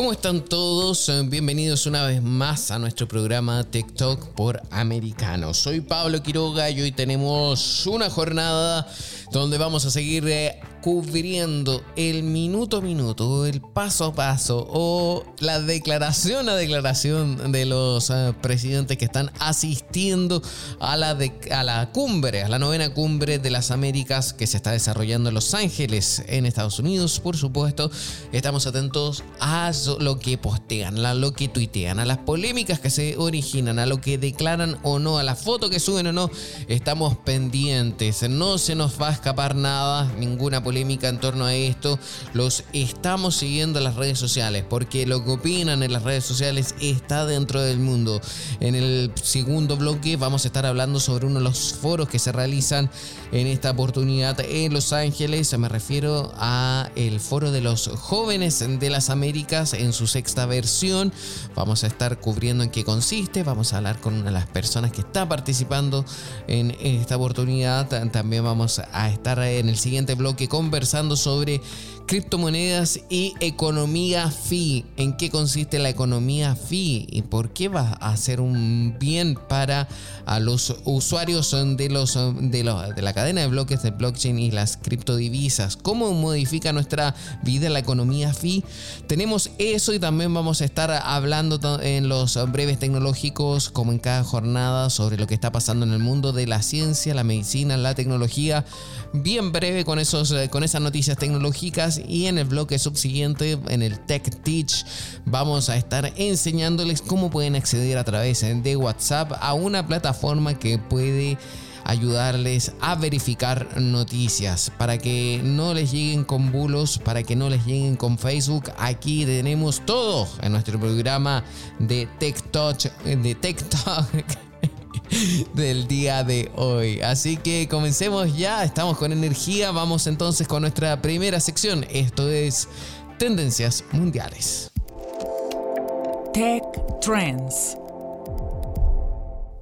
¿Cómo están todos? Bienvenidos una vez más a nuestro programa TikTok por Americano. Soy Pablo Quiroga y hoy tenemos una jornada donde vamos a seguir eh, cubriendo el minuto a minuto, el paso a paso o la declaración a declaración de los eh, presidentes que están asistiendo a la, a la cumbre, a la novena cumbre de las Américas que se está desarrollando en Los Ángeles, en Estados Unidos, por supuesto. Estamos atentos a lo que postean, a lo que tuitean, a las polémicas que se originan, a lo que declaran o no, a la foto que suben o no. Estamos pendientes, no se nos va a escapar nada, ninguna polémica en torno a esto. Los estamos siguiendo en las redes sociales porque lo que opinan en las redes sociales está dentro del mundo. En el segundo bloque vamos a estar hablando sobre uno de los foros que se realizan en esta oportunidad en Los Ángeles. Me refiero a el foro de los jóvenes de las Américas en su sexta versión. Vamos a estar cubriendo en qué consiste. Vamos a hablar con una de las personas que está participando en esta oportunidad. También vamos a estar en el siguiente bloque conversando sobre criptomonedas y economía fee. ¿En qué consiste la economía fee y por qué va a ser un bien para a los usuarios de, los, de, de la cadena de bloques de blockchain y las criptodivisas? ¿Cómo modifica nuestra vida la economía fee? Tenemos eso y también vamos a estar hablando en los breves tecnológicos, como en cada jornada, sobre lo que está pasando en el mundo de la ciencia, la medicina, la tecnología. Bien breve con, esos, con esas noticias tecnológicas y en el bloque subsiguiente, en el Tech Teach, vamos a estar enseñándoles cómo pueden acceder a través de WhatsApp a una plataforma que puede ayudarles a verificar noticias para que no les lleguen con bulos, para que no les lleguen con Facebook. Aquí tenemos todo en nuestro programa de Tech Touch, de Tech del día de hoy. Así que comencemos ya, estamos con energía, vamos entonces con nuestra primera sección. Esto es Tendencias Mundiales. Tech Trends.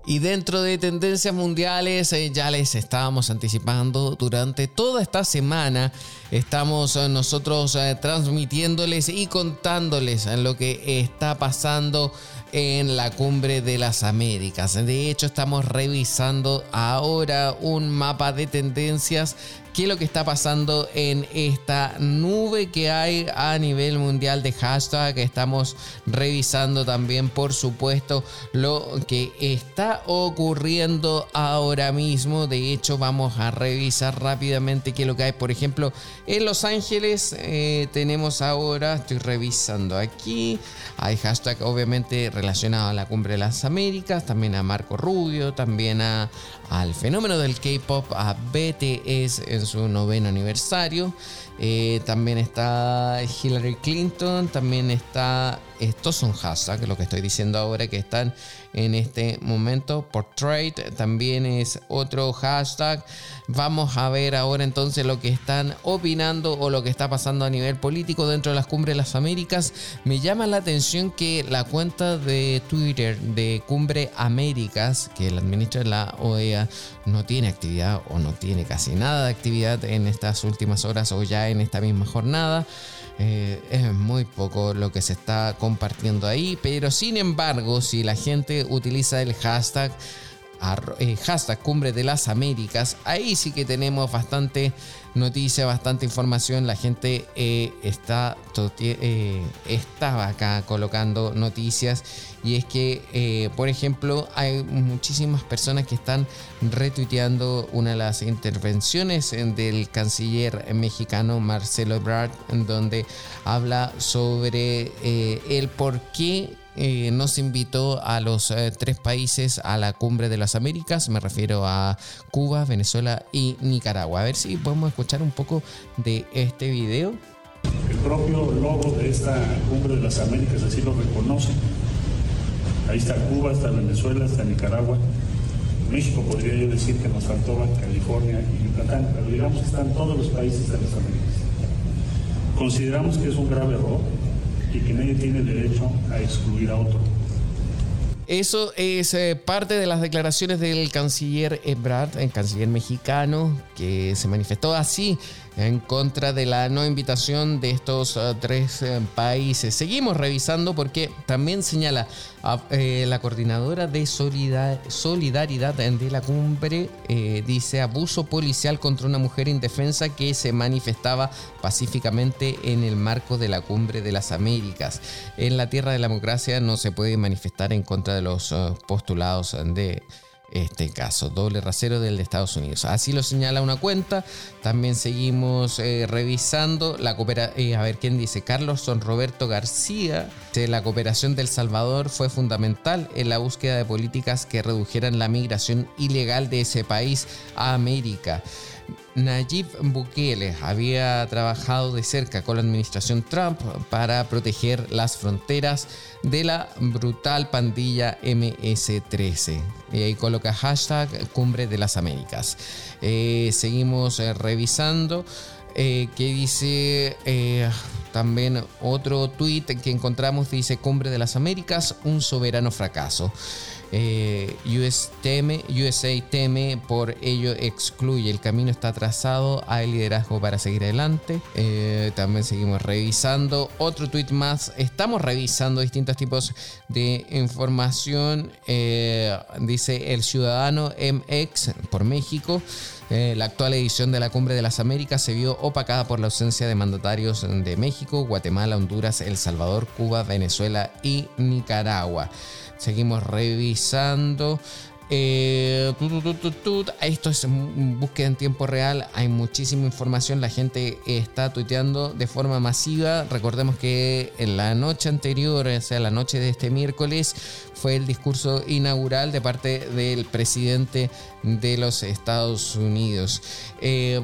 Y dentro de tendencias mundiales, eh, ya les estábamos anticipando durante toda esta semana, estamos eh, nosotros eh, transmitiéndoles y contándoles lo que está pasando en la cumbre de las Américas. De hecho, estamos revisando ahora un mapa de tendencias qué es lo que está pasando en esta nube que hay a nivel mundial de hashtag. Estamos revisando también, por supuesto, lo que está ocurriendo ahora mismo. De hecho, vamos a revisar rápidamente qué es lo que hay. Por ejemplo, en Los Ángeles eh, tenemos ahora, estoy revisando aquí, hay hashtag obviamente relacionado a la cumbre de las Américas, también a Marco Rubio, también a, al fenómeno del K-pop, a BTS en su noveno aniversario. Eh, también está Hillary Clinton, también está, estos son hashtags, lo que estoy diciendo ahora que están en este momento. Portrait también es otro hashtag. Vamos a ver ahora entonces lo que están opinando o lo que está pasando a nivel político dentro de las cumbres de las Américas. Me llama la atención que la cuenta de Twitter de Cumbre Américas, que la administra la OEA, no tiene actividad o no tiene casi nada de actividad en estas últimas horas o ya en esta misma jornada. Eh, es muy poco lo que se está compartiendo ahí, pero sin embargo, si la gente utiliza el hashtag eh, hashtag Cumbre de las Américas. Ahí sí que tenemos bastante noticia, bastante información. La gente eh, está, eh, estaba acá colocando noticias. Y es que, por ejemplo, hay muchísimas personas que están retuiteando una de las intervenciones del canciller mexicano Marcelo Ebrard, donde habla sobre el por qué eh, nos invitó a los eh, tres países a la cumbre de las Américas. Me refiero a Cuba, Venezuela y Nicaragua. A ver si podemos escuchar un poco de este video. El propio logo de esta cumbre de las Américas así lo reconoce. Ahí está Cuba, está Venezuela, está Nicaragua. México podría yo decir que nos faltó California y Yucatán, pero digamos que están todos los países de las Américas. Consideramos que es un grave error y que nadie tiene derecho a excluir a otro. Eso es eh, parte de las declaraciones del canciller Ebrard, el canciller mexicano, que se manifestó así en contra de la no invitación de estos eh, tres eh, países. Seguimos revisando porque también señala eh, la coordinadora de solidaridad de la cumbre, dice abuso policial contra una mujer indefensa que se manifestaba pacíficamente en el marco de la cumbre de las Américas. En la tierra de la democracia no se puede manifestar en contra de los postulados de este caso, doble rasero del de Estados Unidos. Así lo señala una cuenta. También seguimos eh, revisando la cooperación. Eh, a ver quién dice. Carlos Son Roberto García. La cooperación del Salvador fue fundamental en la búsqueda de políticas que redujeran la migración ilegal de ese país a América. Nayib Bukele había trabajado de cerca con la administración Trump para proteger las fronteras de la brutal pandilla MS-13. Y ahí coloca hashtag Cumbre de las Américas. Eh, seguimos eh, revisando. Eh, que dice también otro tweet que encontramos dice Cumbre de las Américas, un soberano fracaso. Eh, USA teme, por ello excluye. El camino está trazado, hay liderazgo para seguir adelante. Eh, también seguimos revisando. Otro tweet más. Estamos revisando distintos tipos de información. Eh, dice el ciudadano MX por México. la actual edición de la Cumbre de las Américas se vio opacada por la ausencia de mandatarios de México, Guatemala, Honduras, El Salvador, Cuba, Venezuela y Nicaragua. Seguimos revisando. Eh, esto es búsqueda en tiempo real, hay muchísima información, la gente está tuiteando de forma masiva. Recordemos que en la noche anterior, o sea, la noche de este miércoles, fue el discurso inaugural de parte del presidente de los Estados Unidos. Eh,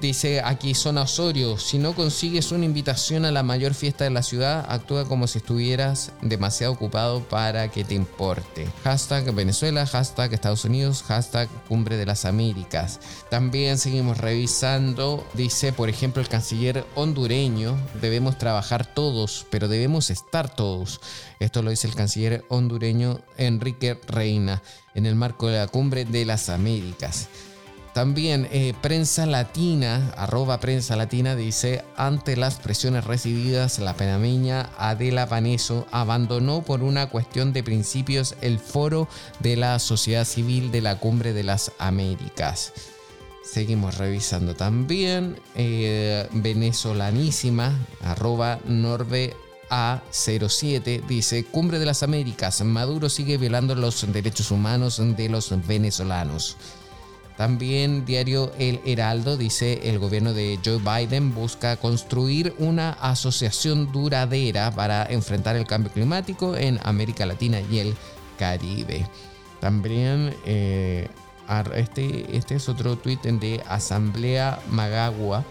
dice aquí Zona Osorio, si no consigues una invitación a la mayor fiesta de la ciudad, actúa como si estuvieras demasiado ocupado para que te importe. Hashtag Venezuela, hashtag Estados Unidos, hashtag Cumbre de las Américas. También seguimos revisando, dice por ejemplo el canciller hondureño, debemos trabajar todos, pero debemos estar todos. Esto lo dice el canciller hondureño Enrique Reina en el marco de la cumbre de las Américas. También eh, Prensa Latina, arroba Prensa Latina, dice, ante las presiones recibidas, la penameña Adela Paneso abandonó por una cuestión de principios el foro de la sociedad civil de la Cumbre de las Américas. Seguimos revisando también eh, venezolanísima, arroba Norbe a07 dice, Cumbre de las Américas, Maduro sigue violando los derechos humanos de los venezolanos. También diario El Heraldo dice, el gobierno de Joe Biden busca construir una asociación duradera para enfrentar el cambio climático en América Latina y el Caribe. También eh, este, este es otro tuit de Asamblea Magagua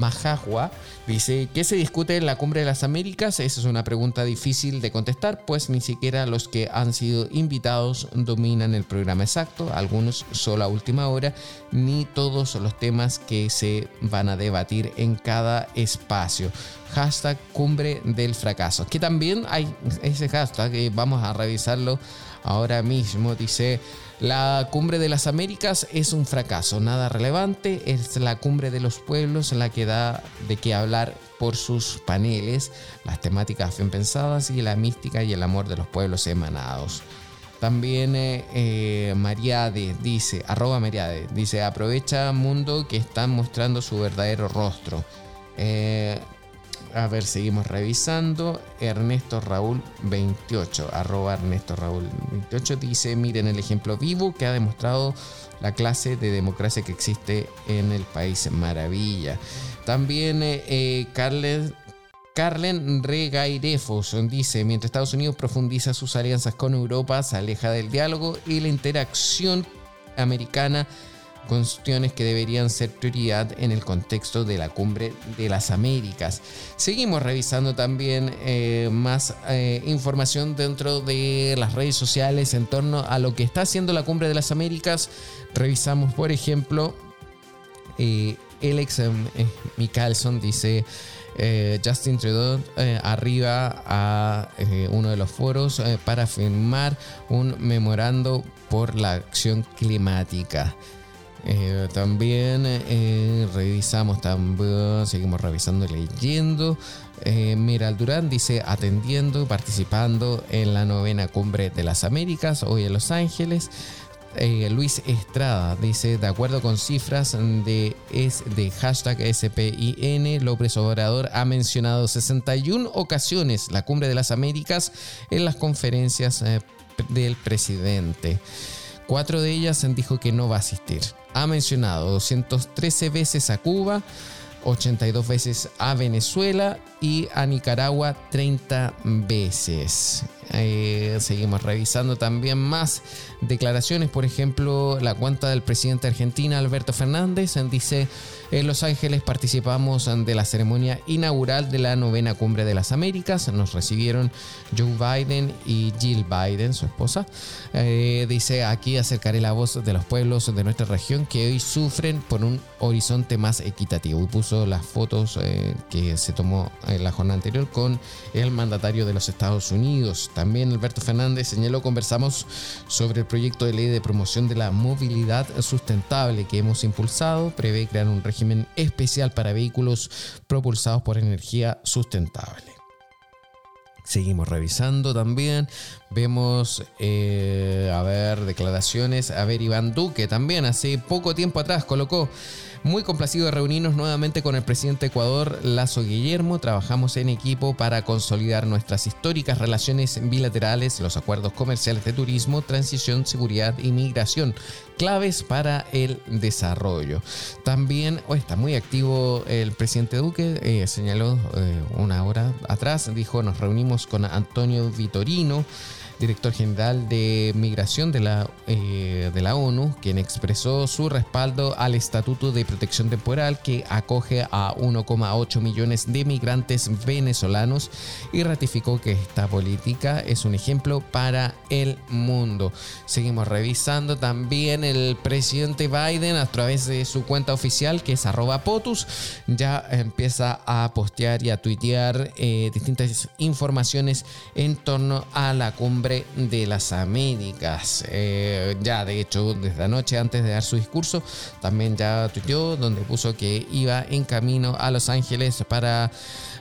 Majagua dice, ¿qué se discute en la Cumbre de las Américas? Esa es una pregunta difícil de contestar, pues ni siquiera los que han sido invitados dominan el programa exacto, algunos solo a última hora, ni todos los temas que se van a debatir en cada espacio. Hashtag Cumbre del Fracaso, que también hay ese hashtag, que vamos a revisarlo ahora mismo, dice... La cumbre de las Américas es un fracaso, nada relevante, es la cumbre de los pueblos la que da de qué hablar por sus paneles, las temáticas bien pensadas y la mística y el amor de los pueblos emanados. También eh, eh, Mariade dice, arroba Mariade, dice, aprovecha mundo que están mostrando su verdadero rostro. Eh, a ver, seguimos revisando. Ernesto Raúl 28, arroba Ernesto Raúl 28 dice, miren el ejemplo vivo que ha demostrado la clase de democracia que existe en el país maravilla. También eh, eh Carlen, Carlen Regairefos dice, mientras Estados Unidos profundiza sus alianzas con Europa, se aleja del diálogo y la interacción americana cuestiones que deberían ser prioridad en el contexto de la cumbre de las Américas. Seguimos revisando también eh, más eh, información dentro de las redes sociales en torno a lo que está haciendo la cumbre de las Américas. Revisamos, por ejemplo, eh, Alex Michelson dice... Justin Trudeau arriba a uno de los foros para firmar un memorando por la acción climática. Eh, también eh, revisamos, también seguimos revisando y leyendo. Eh, Miral Durán dice atendiendo, participando en la novena cumbre de las Américas, hoy en Los Ángeles. Luis Estrada dice, de acuerdo con cifras de, es de hashtag SPIN, López Obrador ha mencionado 61 ocasiones la cumbre de las Américas en las conferencias del presidente. Cuatro de ellas dijo que no va a asistir. Ha mencionado 213 veces a Cuba, 82 veces a Venezuela y a Nicaragua 30 veces. Eh, seguimos revisando también más declaraciones, por ejemplo, la cuenta del presidente de Argentina, Alberto Fernández, dice, en Los Ángeles participamos de la ceremonia inaugural de la novena cumbre de las Américas, nos recibieron Joe Biden y Jill Biden, su esposa. Eh, dice, aquí acercaré la voz de los pueblos de nuestra región que hoy sufren por un horizonte más equitativo. Y puso las fotos eh, que se tomó en la jornada anterior con el mandatario de los Estados Unidos. También Alberto Fernández señaló, conversamos sobre el proyecto de ley de promoción de la movilidad sustentable que hemos impulsado. Prevé crear un régimen especial para vehículos propulsados por energía sustentable. Seguimos revisando también. Vemos, eh, a ver, declaraciones. A ver, Iván Duque también hace poco tiempo atrás colocó muy complacido de reunirnos nuevamente con el presidente de Ecuador, Lazo Guillermo. Trabajamos en equipo para consolidar nuestras históricas relaciones bilaterales, los acuerdos comerciales de turismo, transición, seguridad y migración, claves para el desarrollo. También oh, está muy activo el presidente Duque, eh, señaló eh, una hora atrás, dijo, nos reunimos con Antonio Vitorino director general de Migración de la, eh, de la ONU, quien expresó su respaldo al Estatuto de Protección Temporal que acoge a 1,8 millones de migrantes venezolanos y ratificó que esta política es un ejemplo para el mundo. Seguimos revisando también el presidente Biden a través de su cuenta oficial que es arroba POTUS, ya empieza a postear y a tuitear eh, distintas informaciones en torno a la cumbre de las Américas. Eh, ya, de hecho, desde anoche, antes de dar su discurso, también ya tuiteó donde puso que iba en camino a Los Ángeles para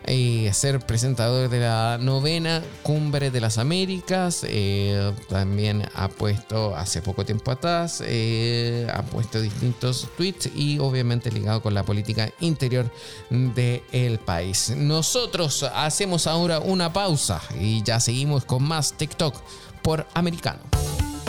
eh, ser presentador de la novena cumbre de las Américas. Eh, también ha puesto hace poco tiempo atrás, ha puesto distintos tweets y obviamente ligado con la política interior del país. Nosotros hacemos ahora una pausa y ya seguimos con más TikTok por americano.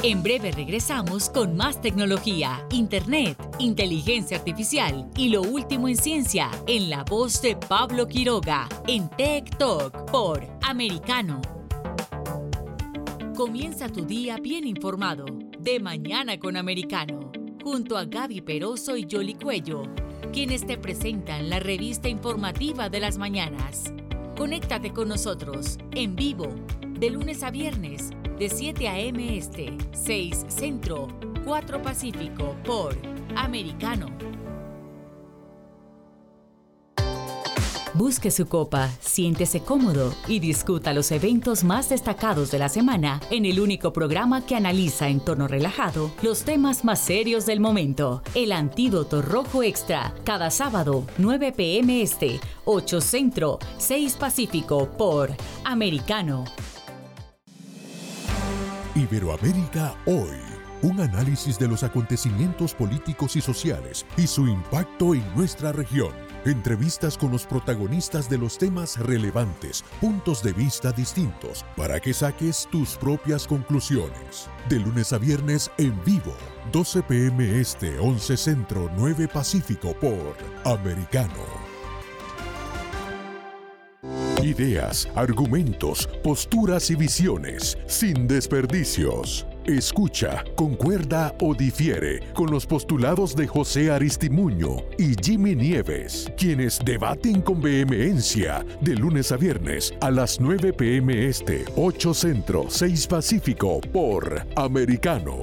En breve regresamos con más tecnología, internet, inteligencia artificial y lo último en ciencia en la voz de Pablo Quiroga en Tech Talk por Americano. Comienza tu día bien informado de mañana con Americano, junto a Gaby Peroso y Jolly Cuello, quienes te presentan la revista informativa de las mañanas. Conéctate con nosotros en vivo de lunes a viernes de 7 a.m. Este, 6 Centro, 4 Pacífico por Americano. Busque su copa, siéntese cómodo y discuta los eventos más destacados de la semana en el único programa que analiza en tono relajado los temas más serios del momento. El Antídoto Rojo Extra, cada sábado, 9 pm este, 8 Centro, 6 Pacífico por Americano. Iberoamérica hoy. Un análisis de los acontecimientos políticos y sociales y su impacto en nuestra región. Entrevistas con los protagonistas de los temas relevantes, puntos de vista distintos, para que saques tus propias conclusiones. De lunes a viernes en vivo, 12 pm este, 11 centro, 9 pacífico por Americano. Ideas, argumentos, posturas y visiones, sin desperdicios. Escucha, concuerda o difiere con los postulados de José Aristimuño y Jimmy Nieves, quienes debaten con vehemencia de lunes a viernes a las 9 pm este, 8 centro, 6 pacífico por Americano.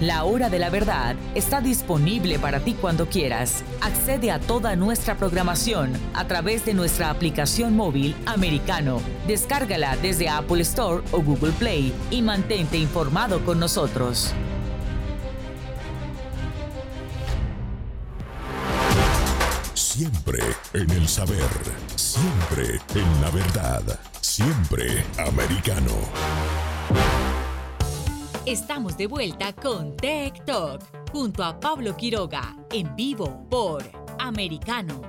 La hora de la verdad está disponible para ti cuando quieras. Accede a toda nuestra programación a través de nuestra aplicación móvil americano. Descárgala desde Apple Store o Google Play y mantente informado con nosotros. Siempre en el saber, siempre en la verdad, siempre americano. Estamos de vuelta con Tech Talk junto a Pablo Quiroga en vivo por Americano.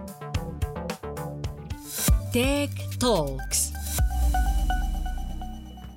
Tech Talks.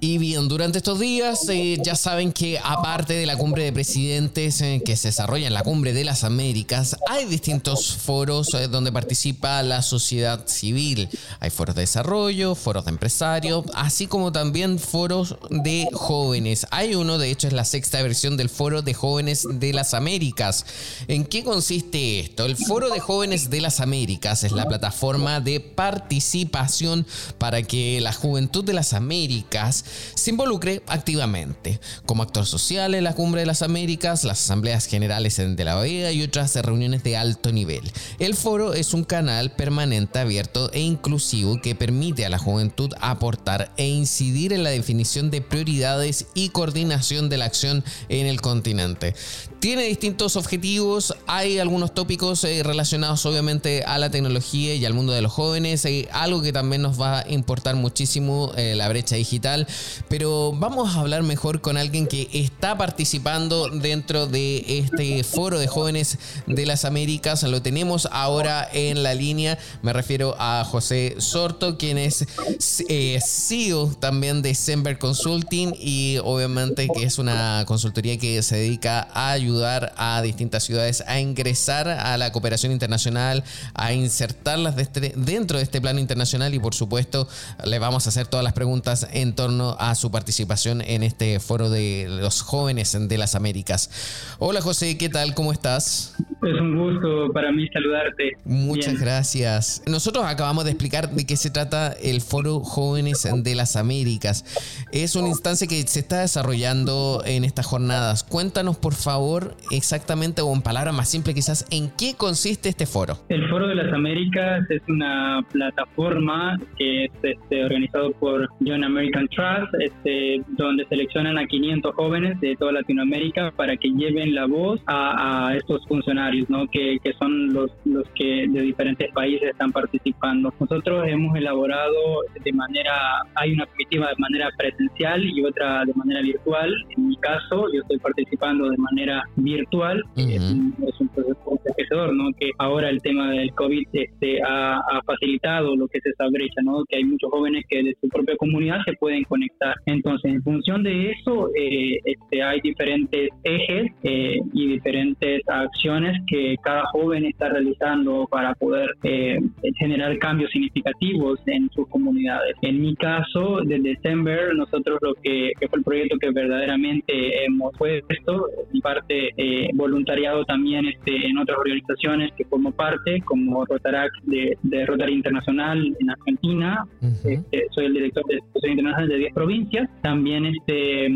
Y bien, durante estos días eh, ya saben que aparte de la cumbre de presidentes eh, que se desarrolla en la cumbre de las Américas, hay distintos foros eh, donde participa la sociedad civil. Hay foros de desarrollo, foros de empresarios, así como también foros de jóvenes. Hay uno, de hecho es la sexta versión del foro de jóvenes de las Américas. ¿En qué consiste esto? El foro de jóvenes de las Américas es la plataforma de participación para que la juventud de las Américas se involucre activamente como actor social en la Cumbre de las Américas, las asambleas generales de la OEA y otras reuniones de alto nivel. El foro es un canal permanente, abierto e inclusivo que permite a la juventud aportar e incidir en la definición de prioridades y coordinación de la acción en el continente. Tiene distintos objetivos, hay algunos tópicos eh, relacionados obviamente a la tecnología y al mundo de los jóvenes, hay algo que también nos va a importar muchísimo, eh, la brecha digital, pero vamos a hablar mejor con alguien que está participando dentro de este foro de jóvenes de las Américas. Lo tenemos ahora en la línea. Me refiero a José Sorto, quien es eh, CEO también de Sember Consulting y obviamente que es una consultoría que se dedica a ayudar a distintas ciudades a ingresar a la cooperación internacional, a insertarlas dentro de este plano internacional y por supuesto le vamos a hacer todas las preguntas en torno a su participación en este foro de los jóvenes de las Américas. Hola José, ¿qué tal? ¿Cómo estás? Es un gusto para mí saludarte. Muchas gracias. Nosotros acabamos de explicar de qué se trata el Foro Jóvenes de las Américas. Es una instancia que se está desarrollando en estas jornadas. Cuéntanos, por favor, exactamente o en palabras más simples quizás, en qué consiste este foro. El Foro de las Américas es una plataforma que es este, organizado por John American Trust, este, donde seleccionan a 500 jóvenes de toda Latinoamérica para que lleven la voz a, estos funcionarios que, son los, los que de diferentes países están participando. Nosotros hemos elaborado de manera, hay una perspectiva de manera presencial y otra de manera virtual. En mi caso, yo estoy participando de manera virtual. es, un, proceso enriquecedor, ¿no? que ahora el tema del COVID este, ha, facilitado lo que es esa brecha, ¿no? que hay muchos jóvenes que de su propia comunidad se pueden conectar. Entonces, en función de eso, eh, este, hay diferentes ejes eh, y diferentes acciones que cada joven está realizando para poder eh, generar cambios significativos en sus comunidades. En mi caso, desde December, nosotros lo que, fue el proyecto que verdaderamente hemos puesto, mi parte eh, voluntariado también este, en otras organizaciones que formo parte, como Rotarac de, Rotary Internacional en Argentina, este, soy el director de Exposición Internacional de 10 provincias, también este,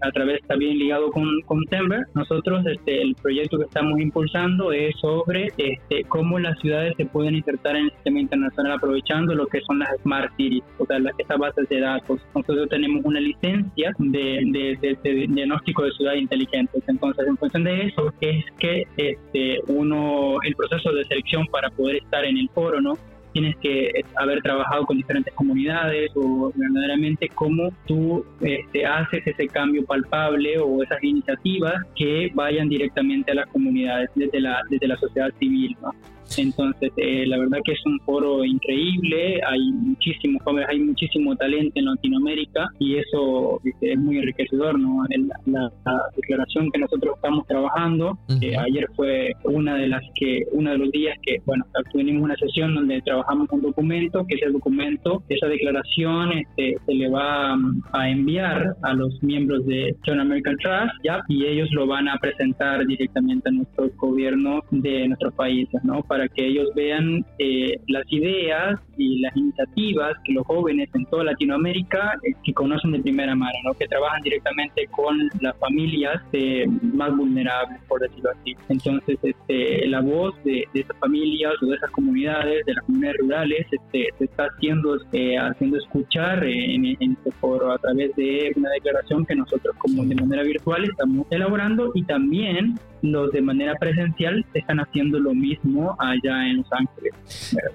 a través también ligado con, con December, nosotros este, el proyecto que estamos impulsando es sobre este, cómo las ciudades se pueden insertar en el sistema internacional aprovechando lo que son las smart cities, o sea, las, estas bases de datos. Nosotros tenemos una licencia de, de, diagnóstico de ciudades inteligentes. Entonces, en función de eso, es que este, uno, el proceso de selección para poder estar en el foro, ¿no? tienes que haber trabajado con diferentes comunidades o verdaderamente cómo tú este, haces ese cambio palpable o esas iniciativas que vayan directamente a las comunidades desde la, desde la sociedad civil. ¿no? Entonces, eh, la verdad que es un foro increíble, hay muchísimos jóvenes, hay muchísimo talento en Latinoamérica y eso es muy enriquecedor, ¿no? La, declaración que nosotros estamos trabajando, ayer fue una de las que, uno de los días que, bueno, tuvimos una sesión donde trabajamos un documento, que ese documento, esa declaración este, se le va a enviar a los miembros de John American Trust, ¿ya? Y ellos lo van a presentar directamente a nuestro gobierno de nuestros países, ¿no? Para que ellos vean eh, las ideas y las iniciativas que los jóvenes en toda Latinoamérica eh, que conocen de primera mano, ¿no? que trabajan directamente con las familias eh, más vulnerables, por decirlo así. Entonces, este, la voz de, esas familias o de esas comunidades, de las comunidades rurales, este, se está haciendo, haciendo escuchar en, en este foro a través de una declaración que nosotros como de manera virtual estamos elaborando y también los de manera presencial están haciendo lo mismo allá en Los Ángeles.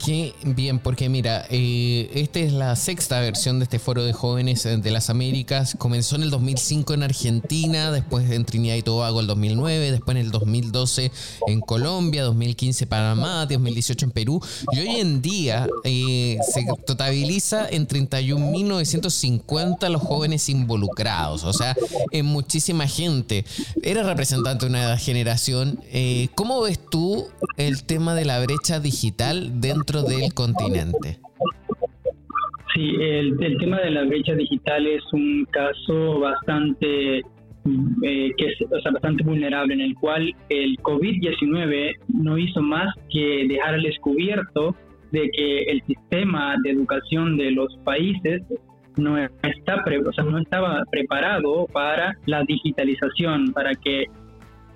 Qué bien, porque mira, eh, esta es la sexta versión de este foro de jóvenes eh, de las Américas. Comenzó en el 2005 en Argentina, después en Trinidad y Tobago el 2009, después en el 2012 en Colombia, 2015 Panamá, 2018 en Perú. Y hoy en día eh, se totaliza en 31.950 los jóvenes involucrados, o sea, en muchísima gente. Era representante de una edad general Eh, ¿Cómo ves tú el tema de la brecha digital dentro del continente? Sí, el, tema de la brecha digital es un caso bastante eh, que es bastante vulnerable en el cual el COVID-19 no hizo más que dejar al descubierto de que el sistema de educación de los países no está o sea, no estaba preparado para la digitalización, para que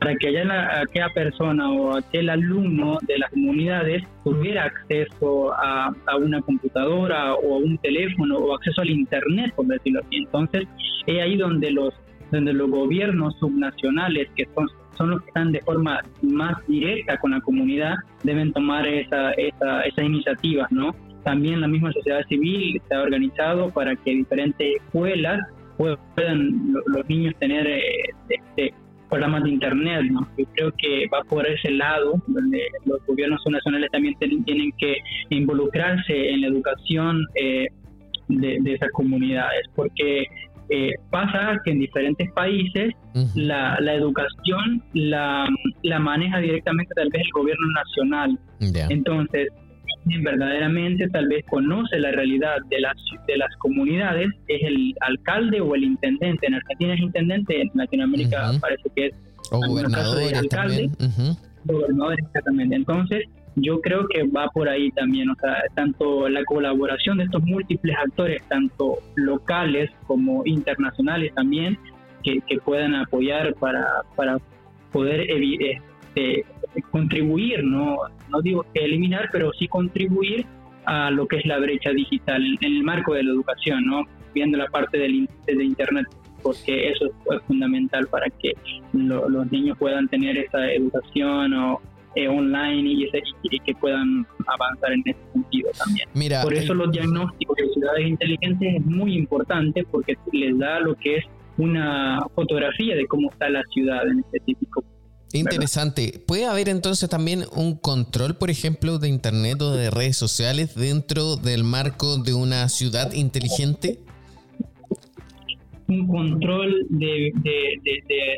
para que aquella persona o aquel alumno de las comunidades tuviera acceso a, una computadora o a un teléfono o acceso al internet, por decirlo así. Entonces, es ahí donde los, donde los gobiernos subnacionales, que son, son los que están de forma más directa con la comunidad, deben tomar esa, esa, esas iniciativas, ¿no? También la misma sociedad civil se ha organizado para que diferentes escuelas puedan los niños tener eh, este, programas de Internet. ¿no? Yo creo que va por ese lado, donde los gobiernos nacionales también tienen que involucrarse en la educación eh, de, esas comunidades, porque eh, pasa que en diferentes países la, la, educación la, la, maneja directamente tal vez el gobierno nacional. Entonces, verdaderamente tal vez conoce la realidad de las, de las comunidades es el alcalde o el intendente. En Argentina es intendente, en Latinoamérica parece que es o gobernador, alcalde. Gobernador, exactamente. Entonces, yo creo que va por ahí también, o sea, tanto la colaboración de estos múltiples actores, tanto locales como internacionales también, que, que puedan apoyar para, para poder este, contribuir, no, no digo que eliminar, pero sí contribuir a lo que es la brecha digital en, el marco de la educación, ¿no? viendo la parte del, de Internet, porque eso es, fundamental para que los niños puedan tener esa educación o, eh, online y, que puedan avanzar en ese sentido también. Mira, Por eso los diagnósticos de ciudades inteligentes es muy importante porque les da lo que es una fotografía de cómo está la ciudad en específico Interesante. ¿Puede haber entonces también un control, por ejemplo, de Internet o de redes sociales dentro del marco de una ciudad inteligente? Un control de, de,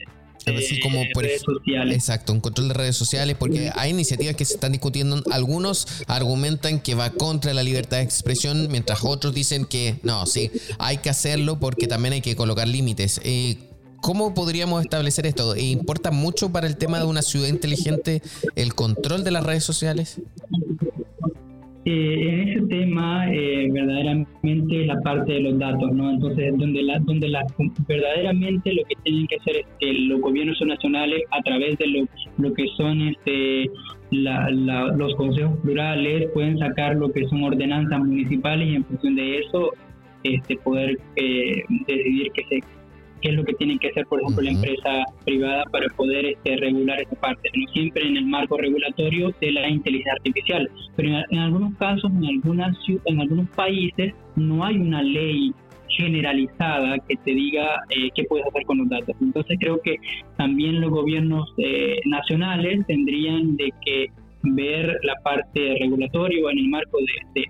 como redes sociales. Exacto, un control de redes sociales, porque hay iniciativas que se están discutiendo. Algunos argumentan que va contra la libertad de expresión, mientras otros dicen que no, sí, hay que hacerlo porque también hay que colocar límites. Eh, ¿Cómo podríamos establecer esto? ¿Importa mucho para el tema de una ciudad inteligente el control de las redes sociales? Eh, en ese tema, eh, verdaderamente la parte de los datos, ¿no? Entonces, donde, la, donde la, verdaderamente lo que tienen que hacer es que los gobiernos nacionales, a través de lo, lo que son este, los consejos plurales, pueden sacar lo que son ordenanzas municipales y en función de eso, este, poder eh, decidir que se qué es lo que tiene que hacer, por ejemplo, la empresa privada para poder este, regular esa parte, no siempre en el marco regulatorio de la inteligencia artificial, pero en, algunos casos, en, algunas, en algunos países, no hay una ley generalizada que te diga eh, qué puedes hacer con los datos. Entonces creo que también los gobiernos eh, nacionales tendrían de que ver la parte regulatoria en el marco de,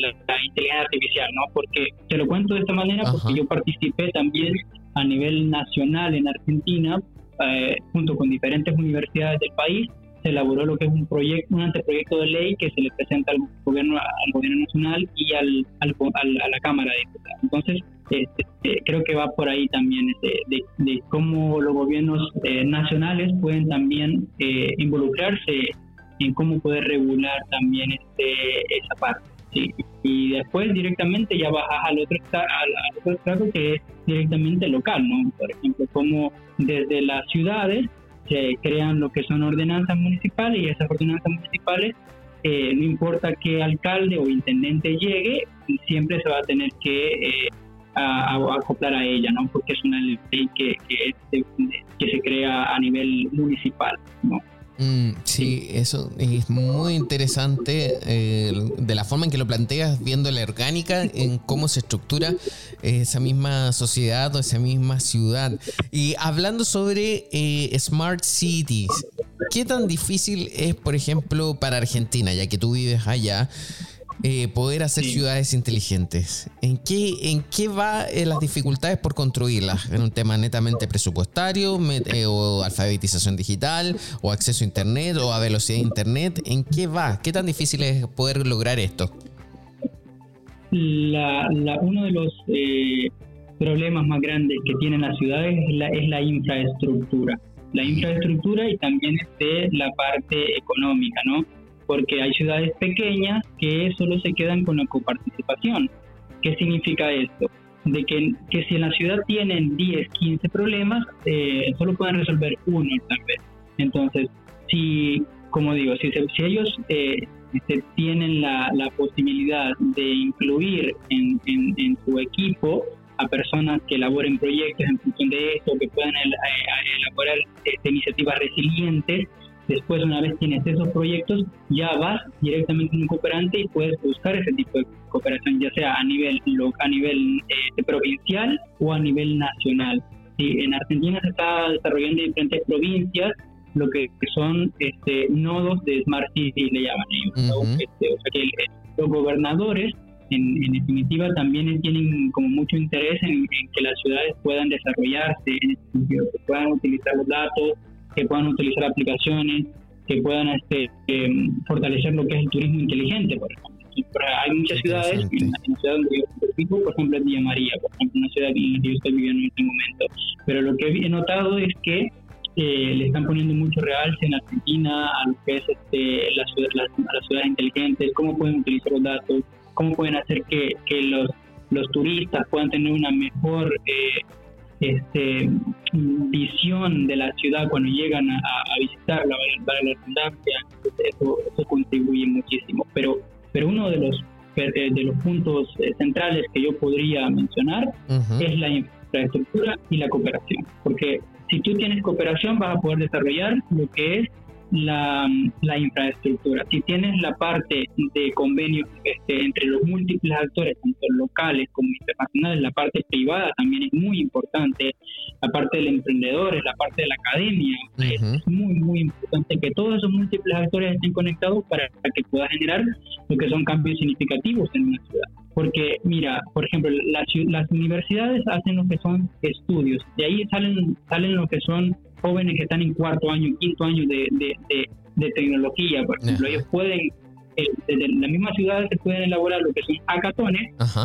la, inteligencia artificial, ¿no? Porque te lo cuento de esta manera porque yo participé también a nivel nacional en Argentina eh, junto con diferentes universidades del país se elaboró lo que es un proyecto, un anteproyecto de ley que se le presenta al gobierno, al gobierno nacional y al, a la Cámara de Diputados. Entonces, este, eh, creo que va por ahí también este, de, cómo los gobiernos eh, nacionales pueden también eh, involucrarse en cómo poder regular también este, esa parte. Y después directamente ya bajas al otro, al, otro estrato que es directamente local, ¿no? Por ejemplo, como desde las ciudades se crean lo que son ordenanzas municipales y esas ordenanzas municipales, eh, no importa qué alcalde o intendente llegue, siempre se va a tener que eh, acoplar a ella, ¿no? Porque es una ley que, que, que se crea a nivel municipal, ¿no? Mm, sí, eso es muy interesante eh, de la forma en que lo planteas, viendo la orgánica, en cómo se estructura esa misma sociedad o esa misma ciudad. Y hablando sobre eh, Smart Cities, ¿qué tan difícil es, por ejemplo, para Argentina, ya que tú vives allá? Eh, poder hacer ciudades inteligentes. ¿En qué, en qué va eh, las dificultades por construirlas? ¿En un tema netamente presupuestario eh, o alfabetización digital o acceso a Internet o a velocidad de Internet? ¿En qué va? ¿Qué tan difícil es poder lograr esto? La, uno de los problemas más grandes que tienen las ciudades es la, es la infraestructura. La infraestructura y también este, la parte económica, ¿no? Porque hay ciudades pequeñas que solo se quedan con la coparticipación. ¿Qué significa esto? De que, que si en la ciudad tienen 10, 15 problemas, eh, solo pueden resolver uno tal vez. Entonces, si, como digo, si, si ellos eh, este, tienen la, posibilidad de incluir en, en, su equipo a personas que elaboren proyectos en función de esto, que puedan eh, elaborar este, iniciativas resilientes, Después, una vez tienes esos proyectos, ya vas directamente a un cooperante y puedes buscar ese tipo de cooperación, ya sea a nivel, a nivel eh, provincial o a nivel nacional. Sí, en Argentina se está desarrollando en diferentes provincias lo que son este, nodos de Smart City, le llaman ellos. Este, o sea que los gobernadores, en, definitiva, también tienen como mucho interés en, en, que las ciudades puedan desarrollarse, en sentido, que puedan utilizar los datos, que puedan utilizar aplicaciones, que puedan este, em, fortalecer lo que es el turismo inteligente, por ejemplo. Hay muchas ciudades, en la ciudad donde yo vivo, por ejemplo, es Villa María, por ejemplo, una ciudad en la que yo estoy viviendo en este momento. Pero lo que he notado es que eh, le están poniendo mucho realce en Argentina a lo que es este, las, las, ciudades inteligentes, cómo pueden utilizar los datos, cómo pueden hacer que, que los, los turistas puedan tener una mejor eh, este, visión de la ciudad cuando llegan a, visitarla, para la redundancia, eso, eso contribuye muchísimo. Pero, pero uno de los, eh, de los puntos eh, centrales que yo podría mencionar es la infraestructura y la cooperación, porque si tú tienes cooperación vas a poder desarrollar lo que es la, la, infraestructura. Si tienes la parte de convenio este, entre los múltiples actores, tanto locales como internacionales, la parte privada también es muy importante, la parte del emprendedor, la parte de la academia, es muy, muy importante que todos esos múltiples actores estén conectados para que pueda generar lo que son cambios significativos en una ciudad. Porque, mira, por ejemplo, las, las universidades hacen lo que son estudios, de ahí salen, salen lo que son jóvenes que están en cuarto año, quinto año de, de, de, tecnología, por ejemplo, ellos pueden desde la misma ciudad se pueden elaborar lo que son hackathons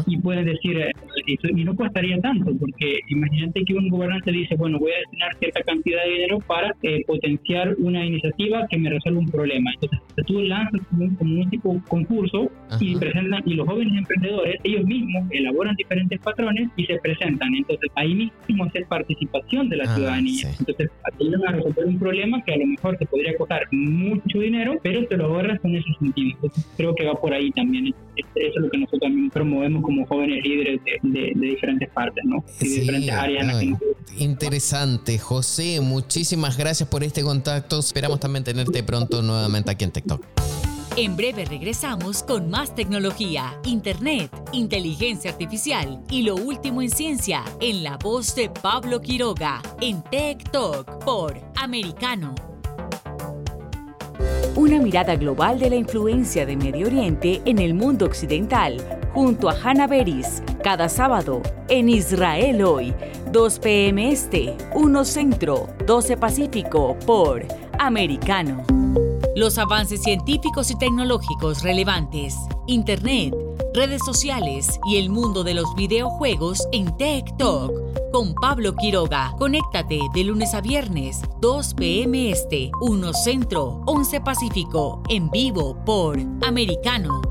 y pueden decir, eh, y no costaría tanto, porque imagínate que un gobernante dice, bueno, voy a destinar cierta cantidad de dinero para eh, potenciar una iniciativa que me resuelva un problema. Entonces, tú lanzas como un, tipo concurso y presentan, y los jóvenes emprendedores, ellos mismos elaboran diferentes patrones y se presentan. Entonces, ahí mismo es participación de la ah, ciudadanía. Entonces, ayudan a resolver un problema que a lo mejor te podría costar mucho dinero, pero te lo ahorras con esos sentidos Entonces creo que va por ahí también. Eso es lo que nosotros también promovemos como jóvenes líderes de, diferentes partes, ¿no? Y diferentes áreas. interesante, José. Muchísimas gracias por este contacto. Esperamos también tenerte pronto nuevamente aquí en TikTok. En breve regresamos con más tecnología, internet, inteligencia artificial y lo último en ciencia en la voz de Pablo Quiroga en Tech Talk por Americano. Una mirada global de la influencia de Medio Oriente en el mundo occidental, junto a Hannah Beris, cada sábado en Israel hoy, 2 p.m. Este, 1 Centro, 12 Pacífico por Americano. Los avances científicos y tecnológicos relevantes, Internet, redes sociales y el mundo de los videojuegos en Talk con Pablo Quiroga. Conéctate de lunes a viernes, 2 p.m. Este, 1 Centro, 11 Pacífico, en vivo por Americano.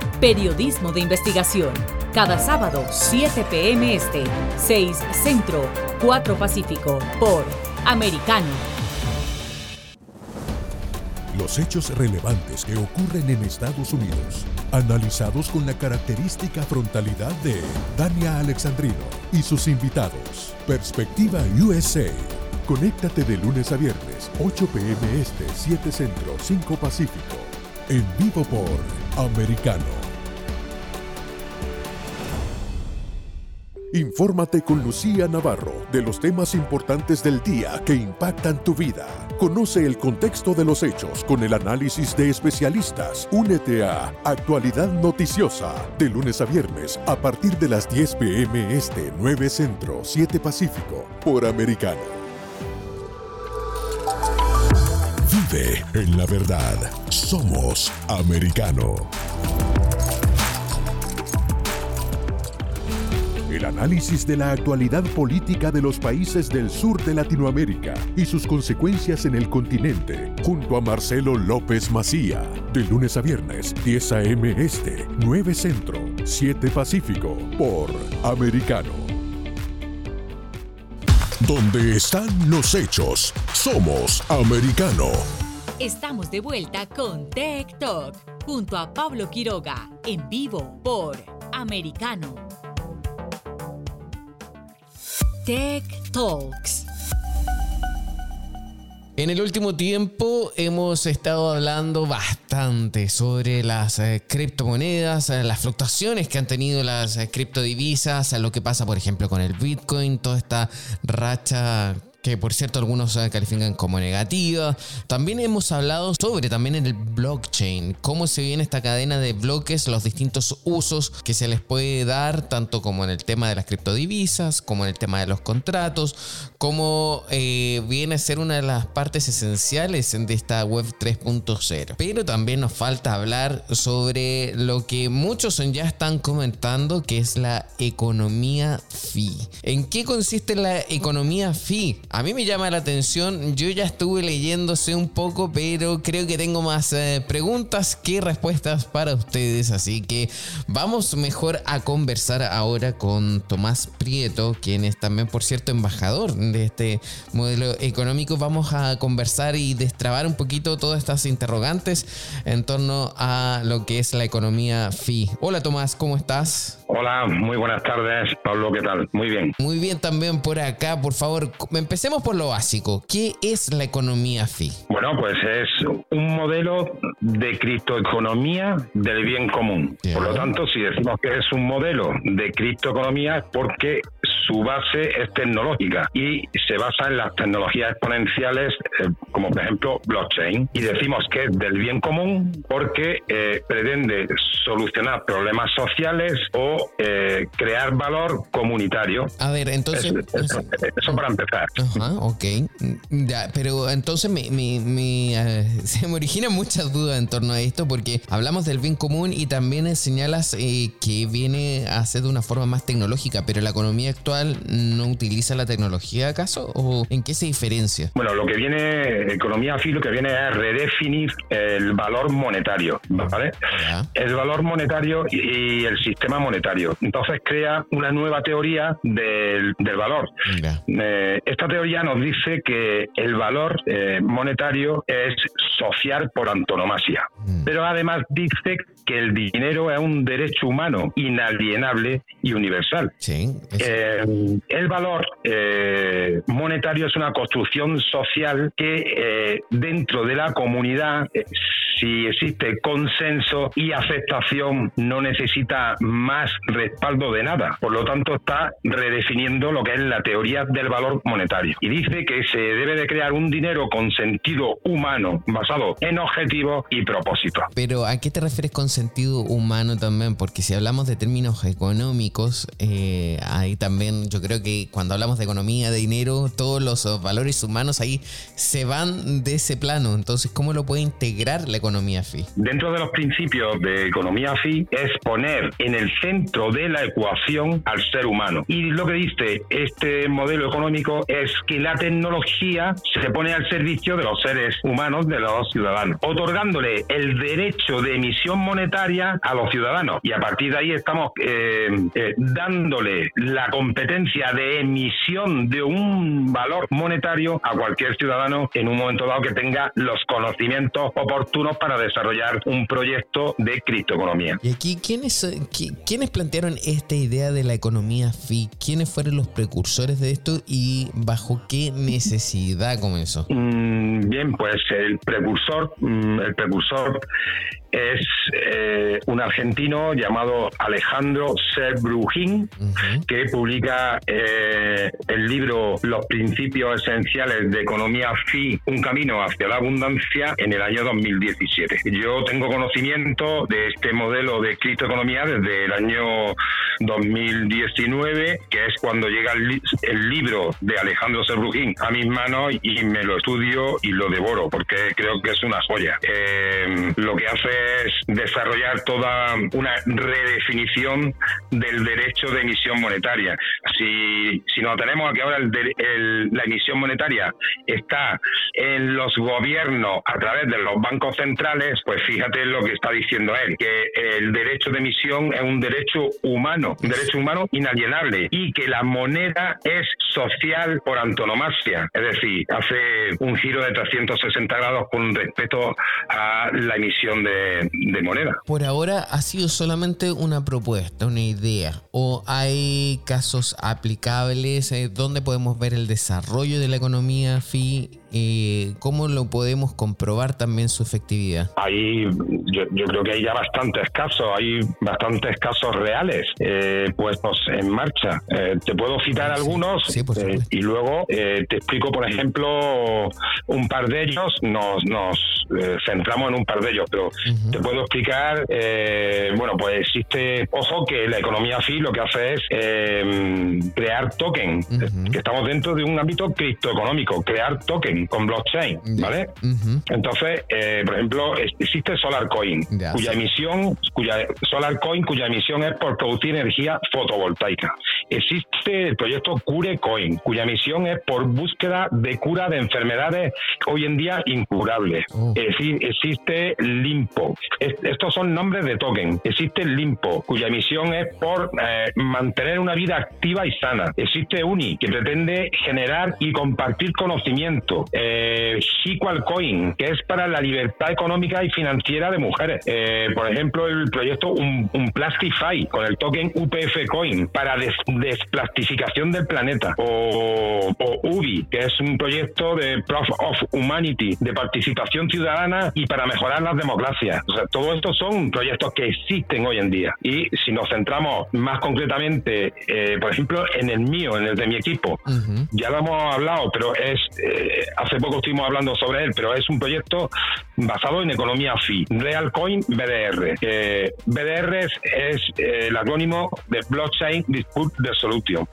Periodismo de investigación. Cada sábado, 7 p.m. Este, 6 Centro, 4 Pacífico, por Americano. Los hechos relevantes que ocurren en Estados Unidos, analizados con la característica frontalidad de Dania Alexandrino y sus invitados. Perspectiva USA. Conéctate de lunes a viernes, 8 p.m. Este, 7 Centro, 5 Pacífico. En vivo por Americano. Infórmate con Lucía Navarro de los temas importantes del día que impactan tu vida. Conoce el contexto de los hechos con el análisis de especialistas. Únete a Actualidad Noticiosa de lunes a viernes a partir de las 10 pm este 9 Centro 7 Pacífico por Americano. Vive en la verdad. Somos americano. El análisis de la actualidad política de los países del sur de Latinoamérica y sus consecuencias en el continente, junto a Marcelo López Macía, de lunes a viernes, 10 a.m. Este, 9 Centro, 7 Pacífico, por Americano. Donde están los hechos, somos Americano. Estamos de vuelta con Tech Talk, junto a Pablo Quiroga, en vivo por Americano. Tech Talks. En el último tiempo hemos estado hablando bastante sobre las eh, criptomonedas, eh, las fluctuaciones que han tenido las eh, criptodivisas, lo que pasa por ejemplo con el Bitcoin, toda esta racha que por cierto algunos califican como negativa. También hemos hablado sobre también el blockchain, cómo se viene esta cadena de bloques, los distintos usos que se les puede dar, tanto como en el tema de las criptodivisas, como en el tema de los contratos, como eh, viene a ser una de las partes esenciales de esta web 3.0. Pero también nos falta hablar sobre lo que muchos ya están comentando, que es la economía fee. ¿En qué consiste la economía fee? A mí me llama la atención, yo ya estuve leyéndose un poco, pero creo que tengo más eh, preguntas que respuestas para ustedes, así que vamos mejor a conversar ahora con Tomás Prieto, quien es también, por cierto, embajador de este modelo económico. Vamos a conversar y destrabar un poquito todas estas interrogantes en torno a lo que es la economía FI. Hola Tomás, ¿cómo estás? Hola, muy buenas tardes. Pablo, ¿qué tal? Muy bien. Muy bien también por acá, por favor. Empecemos por lo básico. ¿Qué es la economía FI? Bueno, pues es un modelo de criptoeconomía del bien común. Por lo tanto, si decimos que es un modelo de criptoeconomía es porque su base es tecnológica y se basa en las tecnologías exponenciales, eh, como por ejemplo blockchain. Y decimos que es del bien común porque eh, pretende solucionar problemas sociales o eh, crear valor comunitario. A ver, entonces... Eso, para empezar. Ajá, ok. Ya, pero entonces me, eh, se me originan muchas dudas en torno a esto porque hablamos del bien común y también señalas eh, que viene a ser de una forma más tecnológica, pero la economía actual no utiliza la tecnología acaso o en qué se diferencia? Bueno, lo que viene, economía FI lo que viene es redefinir el valor monetario, ¿vale? El valor monetario y el sistema monetario. Entonces crea una nueva teoría del, valor. Eh, esta teoría nos dice que el valor eh, monetario es social por antonomasia. Pero además dice que el dinero es un derecho humano inalienable y universal. Eh, el valor monetario es una construcción social que dentro de la comunidad si existe consenso y aceptación, no necesita más respaldo de nada. Por lo tanto, está redefiniendo lo que es la teoría del valor monetario. Y dice que se debe de crear un dinero con sentido humano, basado en objetivos y propósitos. Pero ¿a qué te refieres con sentido humano también? Porque si hablamos de términos económicos, eh, ahí también yo creo que cuando hablamos de economía, de dinero, todos los valores humanos ahí se van de ese plano. Entonces, ¿cómo lo puede integrar la economía FI? Dentro de los principios de economía FI es poner en el centro de la ecuación al ser humano. Y lo que dice este modelo económico es que la tecnología se pone al servicio de los seres humanos, de los ciudadanos, otorgándole el derecho de emisión monetaria a los ciudadanos. Y a partir de ahí estamos eh, eh, dándole la competencia de emisión de un valor monetario a cualquier ciudadano en un momento dado que tenga los conocimientos oportunos para desarrollar un proyecto de criptoeconomía. ¿Y aquí quiénes, quiénes plantearon esta idea de la economía FI? ¿Quiénes fueron los precursores de esto y bajo qué necesidad comenzó? Mm, bien, pues el precursor, mm, el precursor Gracias es eh, un argentino llamado Alejandro Serbrujín, que publica eh, el libro Los principios esenciales de economía FI, un camino hacia la abundancia en el año 2017. Yo tengo conocimiento de este modelo de criptoeconomía desde el año 2019, que es cuando llega el, libro de Alejandro Serbrujín a mis manos y me lo estudio y lo devoro, porque creo que es una joya. Eh, lo que hace es desarrollar toda una redefinición del derecho de emisión monetaria. Si, si nos tenemos a que ahora la emisión monetaria está en los gobiernos a través de los bancos centrales, pues fíjate lo que está diciendo él, que el derecho de emisión es un derecho humano, un derecho humano inalienable y que la moneda es social por antonomasia. Es decir, hace un giro de 360 grados con respecto a la emisión de, de moneda. Por ahora ha sido solamente una propuesta, una idea, o hay casos aplicables eh, donde podemos ver el desarrollo de la economía FI eh, ¿cómo lo podemos comprobar también su efectividad? Ahí yo, creo que hay ya bastantes casos, hay bastantes casos reales eh, puestos en marcha. Eh, te puedo citar algunos y luego te explico, por ejemplo, un par de ellos, nos, nos centramos en un par de ellos, pero te puedo explicar, bueno, pues existe, ojo que la economía FI lo que hace es crear token, que estamos dentro de un ámbito criptoeconómico, crear token con blockchain, ¿vale? Entonces, eh, por ejemplo, existe SolarCoin, cuya emisión, cuya SolarCoin, cuya emisión es por producir energía fotovoltaica. Existe el proyecto CureCoin, cuya emisión es por búsqueda de cura de enfermedades hoy en día incurables. Oh. existe Limpo. estos son nombres de token. Existe Limpo, cuya emisión es por eh, mantener una vida activa y sana. Existe Uni, que pretende generar y compartir conocimiento eh, Coin, que es para la libertad económica y financiera de mujeres. Eh, por ejemplo, el proyecto un, Plastify con el token UPF Coin para desplastificación del planeta. O, UBI, que es un proyecto de Proof of Humanity, de participación ciudadana y para mejorar las democracias. O sea, todo esto son proyectos que existen hoy en día. Y si nos centramos más concretamente, eh, por ejemplo, en el mío, en el de mi equipo, ya lo hemos hablado, pero es eh, hace poco estuvimos hablando sobre él, pero es un proyecto basado en economía fee, Real Coin BDR. BDR es, el acrónimo de Blockchain Dispute Resolution.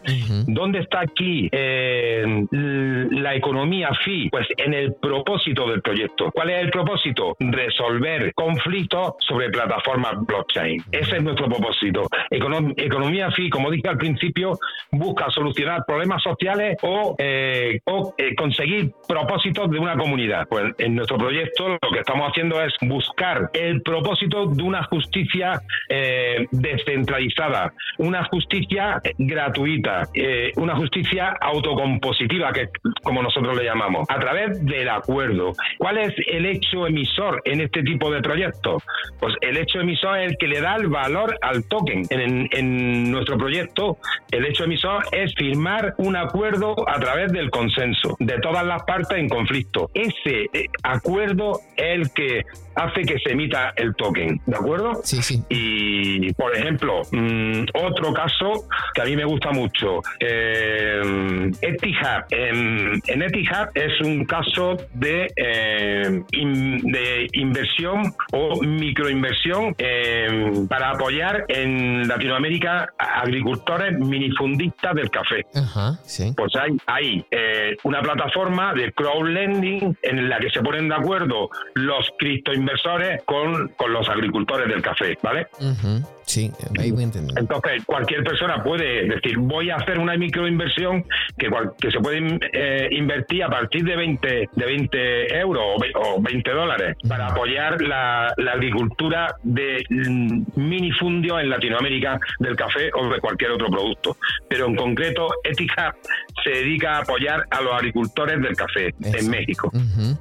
¿Dónde está aquí la economía fee? Pues en el propósito del proyecto. ¿Cuál es el propósito? Resolver conflictos sobre plataformas blockchain. Ese es nuestro propósito. economía fee, como dije al principio, busca solucionar problemas sociales o, eh, eh, conseguir propósitos de una comunidad. Pues en nuestro proyecto lo que estamos haciendo es buscar el propósito de una justicia eh, descentralizada, una justicia gratuita, una justicia autocompositiva, que como nosotros le llamamos, a través del acuerdo. ¿Cuál es el hecho emisor en este tipo de proyectos? Pues el hecho emisor es el que le da el valor al token. En, en nuestro proyecto, el hecho emisor es firmar un acuerdo a través del consenso de todas las partes en conflicto. Ese eh, acuerdo el que hace que se emita el token, ¿de acuerdo? Sí, sí. Y, por ejemplo, mm, otro caso que a mí me gusta mucho, eh, Etihad. En, Etihad es un caso de, eh, de inversión o microinversión eh, para apoyar en Latinoamérica agricultores minifundistas del café. Ajá, sí. Pues hay, hay eh, una plataforma de crowdlending en la que se ponen de acuerdo los criptoinversores con, con los agricultores del café, ¿vale? Sí, ahí voy entendiendo. Entonces, cualquier persona puede decir, voy a hacer una microinversión que, que se puede eh, invertir a partir de 20, de 20 euros o 20 dólares para apoyar la, agricultura de mm, minifundios en Latinoamérica del café o de cualquier otro producto. Pero en concreto, Etihad se dedica a apoyar a los agricultores del café en México.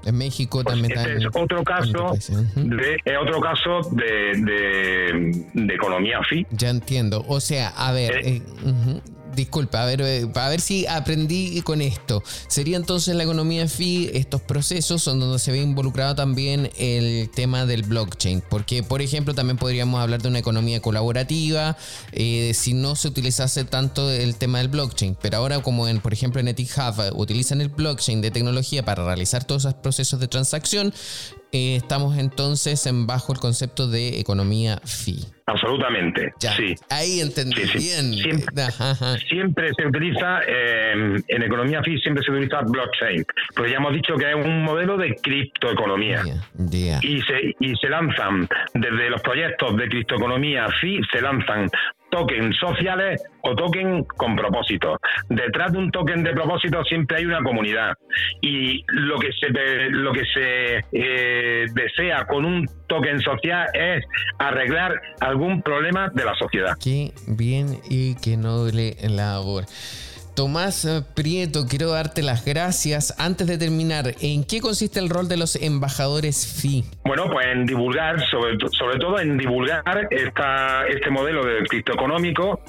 En México pues también. Este es otro caso, de, es otro caso de, de, de economía FI. Ya entiendo. O sea, a ver, eh, eh, disculpa, a ver, eh, a ver si aprendí con esto. Sería entonces la economía fee estos procesos son donde se ve involucrado también el tema del blockchain. Porque, por ejemplo, también podríamos hablar de una economía colaborativa eh, si no se utilizase tanto el tema del blockchain. Pero ahora, como en, por ejemplo, en EthiHub utilizan el blockchain de tecnología para realizar todos esos procesos de transacción, eh, estamos entonces en bajo el concepto de economía fee. Absolutamente, sí. Ahí entendí bien. Siempre, se utiliza, em, en economía fee siempre se utiliza blockchain, porque ya hemos dicho que es un modelo de criptoeconomía. Y, se, y se lanzan, desde los proyectos de criptoeconomía fee, se lanzan token sociales o token con propósito. Detrás de un token de propósito siempre hay una comunidad y lo que se lo que se eh, desea con un token social es arreglar algún problema de la sociedad. Qué bien y qué noble labor. Tomás Prieto, quiero darte las gracias. Antes de terminar, ¿en qué consiste el rol de los embajadores FI? Bueno, pues en divulgar, sobre, todo en divulgar esta, este modelo de criptoeconómico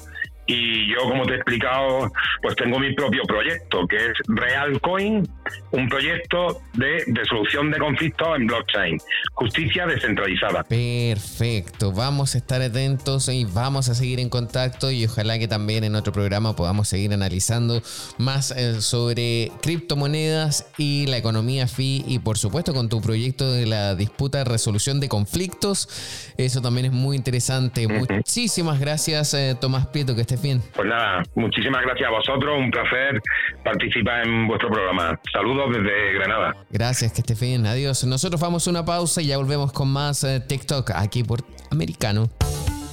y yo, como te he explicado, pues tengo mi propio proyecto, que es Realcoin, un proyecto de resolución de conflictos en blockchain, justicia descentralizada. Perfecto, vamos a estar atentos y vamos a seguir en contacto y ojalá que también en otro programa podamos seguir analizando más eh, sobre criptomonedas y la economía FI y por supuesto con tu proyecto de la disputa de resolución de conflictos. Eso también es muy interesante. Muchísimas gracias, eh, Tomás Prieto, que estés bien. Pues nada, muchísimas gracias a vosotros, un placer participar en vuestro programa. Saludos desde Granada. Gracias, que estés bien, adiós. Nosotros vamos a una pausa y ya volvemos con más eh, TikTok aquí por Americano.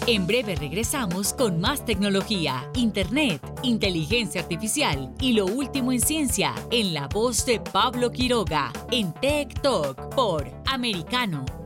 En breve regresamos con más tecnología, internet, inteligencia artificial y lo último en ciencia en la voz de Pablo Quiroga en Tech Talk por Americano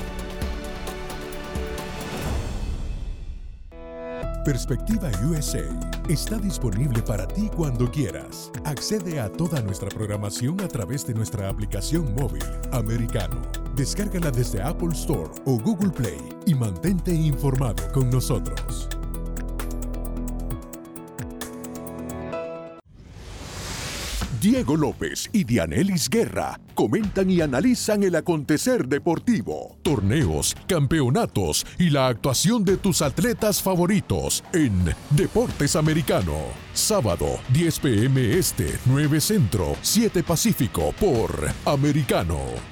Perspectiva USA está disponible para ti cuando quieras. Accede a toda nuestra programación a través de nuestra aplicación móvil americano. Descárgala desde Apple Store o Google Play y mantente informado con nosotros. Diego López y Dianelis Guerra comentan y analizan el acontecer deportivo, torneos, campeonatos y la actuación de tus atletas favoritos en Deportes Americano. Sábado, 10 pm este, 9 centro, 7 pacífico por Americano.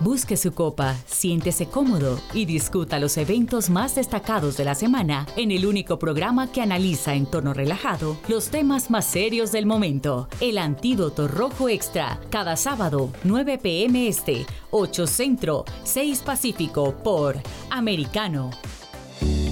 Busque su copa, siéntese cómodo y discuta los eventos más destacados de la semana en el único programa que analiza en tono relajado los temas más serios del momento. El Antídoto Rojo Extra, cada sábado, 9 pm este, 8 Centro, 6 Pacífico por Americano.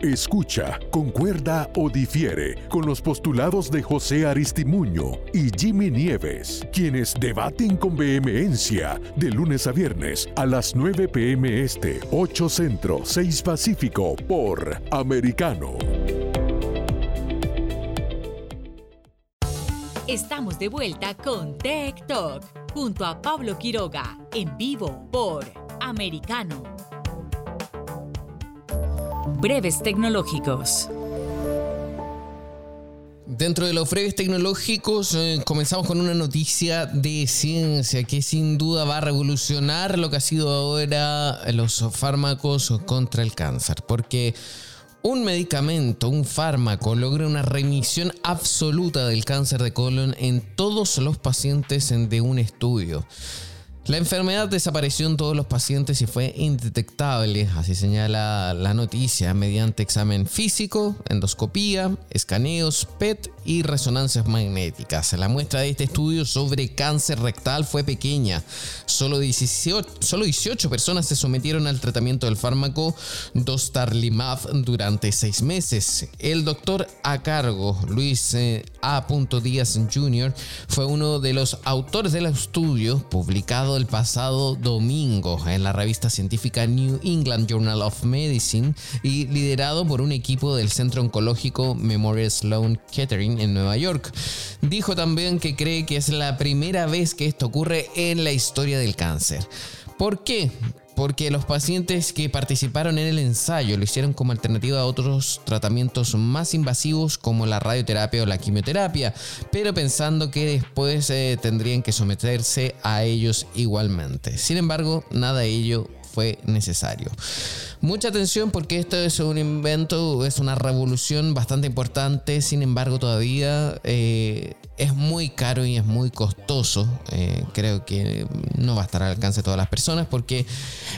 Escucha, concuerda o difiere con los postulados de José Aristimuño y Jimmy Nieves, quienes debaten con vehemencia de lunes a viernes a las 9 pm este, 8 centro, 6 pacífico por Americano. Estamos de vuelta con Tech Talk junto a Pablo Quiroga en vivo por Americano. Breves tecnológicos. Dentro de los breves tecnológicos eh, comenzamos con una noticia de ciencia que sin duda va a revolucionar lo que ha sido ahora los fármacos contra el cáncer, porque un medicamento, un fármaco, logra una remisión absoluta del cáncer de colon en todos los pacientes de un estudio. La enfermedad desapareció en todos los pacientes y fue indetectable, así señala la noticia, mediante examen físico, endoscopía, escaneos, PET y resonancias magnéticas. La muestra de este estudio sobre cáncer rectal fue pequeña. Solo 18, solo 18 personas se sometieron al tratamiento del fármaco Dostarlimab durante seis meses. El doctor a cargo, Luis eh, A. Díaz Jr., fue uno de los autores del estudio publicado el pasado domingo en la revista científica New England Journal of Medicine y liderado por un equipo del Centro Oncológico Memorial Sloan Kettering en Nueva York. Dijo también que cree que es la primera vez que esto ocurre en la historia del cáncer. ¿Por qué? Porque los pacientes que participaron en el ensayo lo hicieron como alternativa a otros tratamientos más invasivos como la radioterapia o la quimioterapia, pero pensando que después eh, tendrían que someterse a ellos igualmente. Sin embargo, nada de ello fue necesario. Mucha atención porque esto es un invento, es una revolución bastante importante, sin embargo todavía eh, es muy caro y es muy costoso. Eh, creo que no va a estar al alcance de todas las personas porque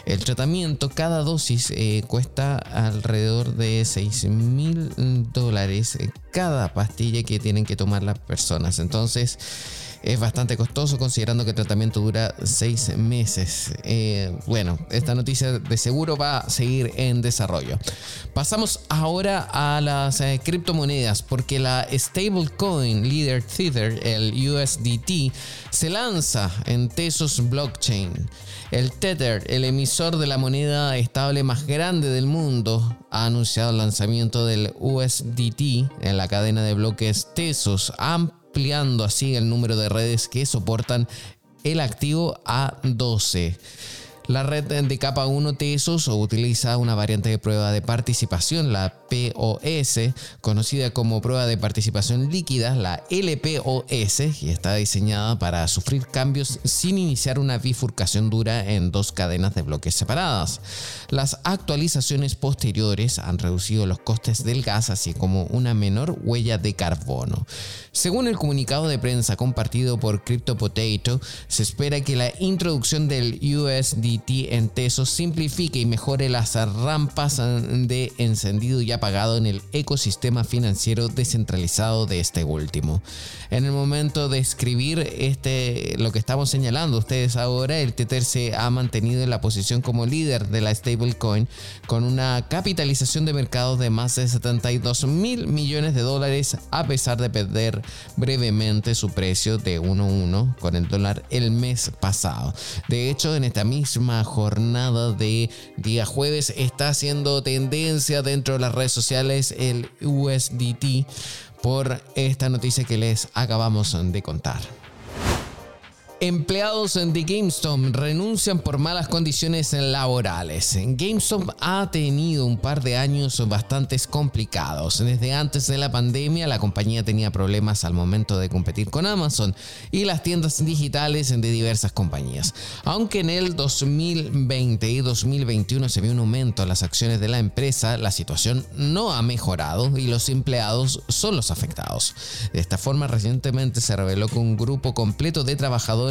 el tratamiento, cada dosis eh, cuesta alrededor de 6 mil dólares cada pastilla que tienen que tomar las personas. Entonces, es bastante costoso considerando que el tratamiento dura seis meses. Eh, bueno, esta noticia de seguro va a seguir en desarrollo. Pasamos ahora a las eh, criptomonedas porque la stablecoin líder Tether, el USDT, se lanza en Tesos Blockchain. El Tether, el emisor de la moneda estable más grande del mundo, ha anunciado el lanzamiento del USDT en la cadena de bloques Tesos, ampliando así el número de redes que soportan el activo A12. La red de capa 1 Tesos utiliza una variante de prueba de participación, la POS, conocida como prueba de participación líquida, la LPOS, y está diseñada para sufrir cambios sin iniciar una bifurcación dura en dos cadenas de bloques separadas. Las actualizaciones posteriores han reducido los costes del gas, así como una menor huella de carbono. Según el comunicado de prensa compartido por CryptoPotato, se espera que la introducción del En Tesos simplifique y mejore las rampas de encendido y apagado en el ecosistema financiero descentralizado de este último. En el momento de escribir este, lo que estamos señalando ustedes ahora, el Tether se ha mantenido en la posición como líder de la stablecoin con una capitalización de mercado de más de 72 mil millones de dólares a pesar de perder brevemente su precio de 1.1 con el dólar el mes pasado. De hecho, en esta misma jornada de día jueves está haciendo tendencia dentro de las redes sociales el USDT por esta noticia que les acabamos de contar. Empleados de GameStop renuncian por malas condiciones laborales. GameStop ha tenido un par de años bastante complicados. Desde antes de la pandemia, la compañía tenía problemas al momento de competir con Amazon y las tiendas digitales de diversas compañías. Aunque en el 2020 y 2021 se vio un aumento en las acciones de la empresa, la situación no ha mejorado y los empleados son los afectados. De esta forma, recientemente se reveló que un grupo completo de trabajadores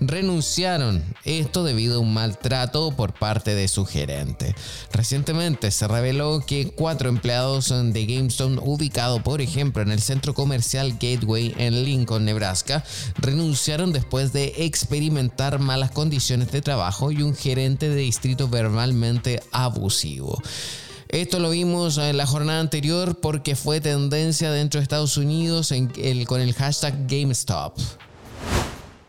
renunciaron, esto debido a un maltrato por parte de su gerente. Recientemente se reveló que cuatro empleados de GameStop ubicado por ejemplo en el centro comercial Gateway en Lincoln, Nebraska, renunciaron después de experimentar malas condiciones de trabajo y un gerente de distrito verbalmente abusivo. Esto lo vimos en la jornada anterior porque fue tendencia dentro de Estados Unidos con el hashtag GameStop.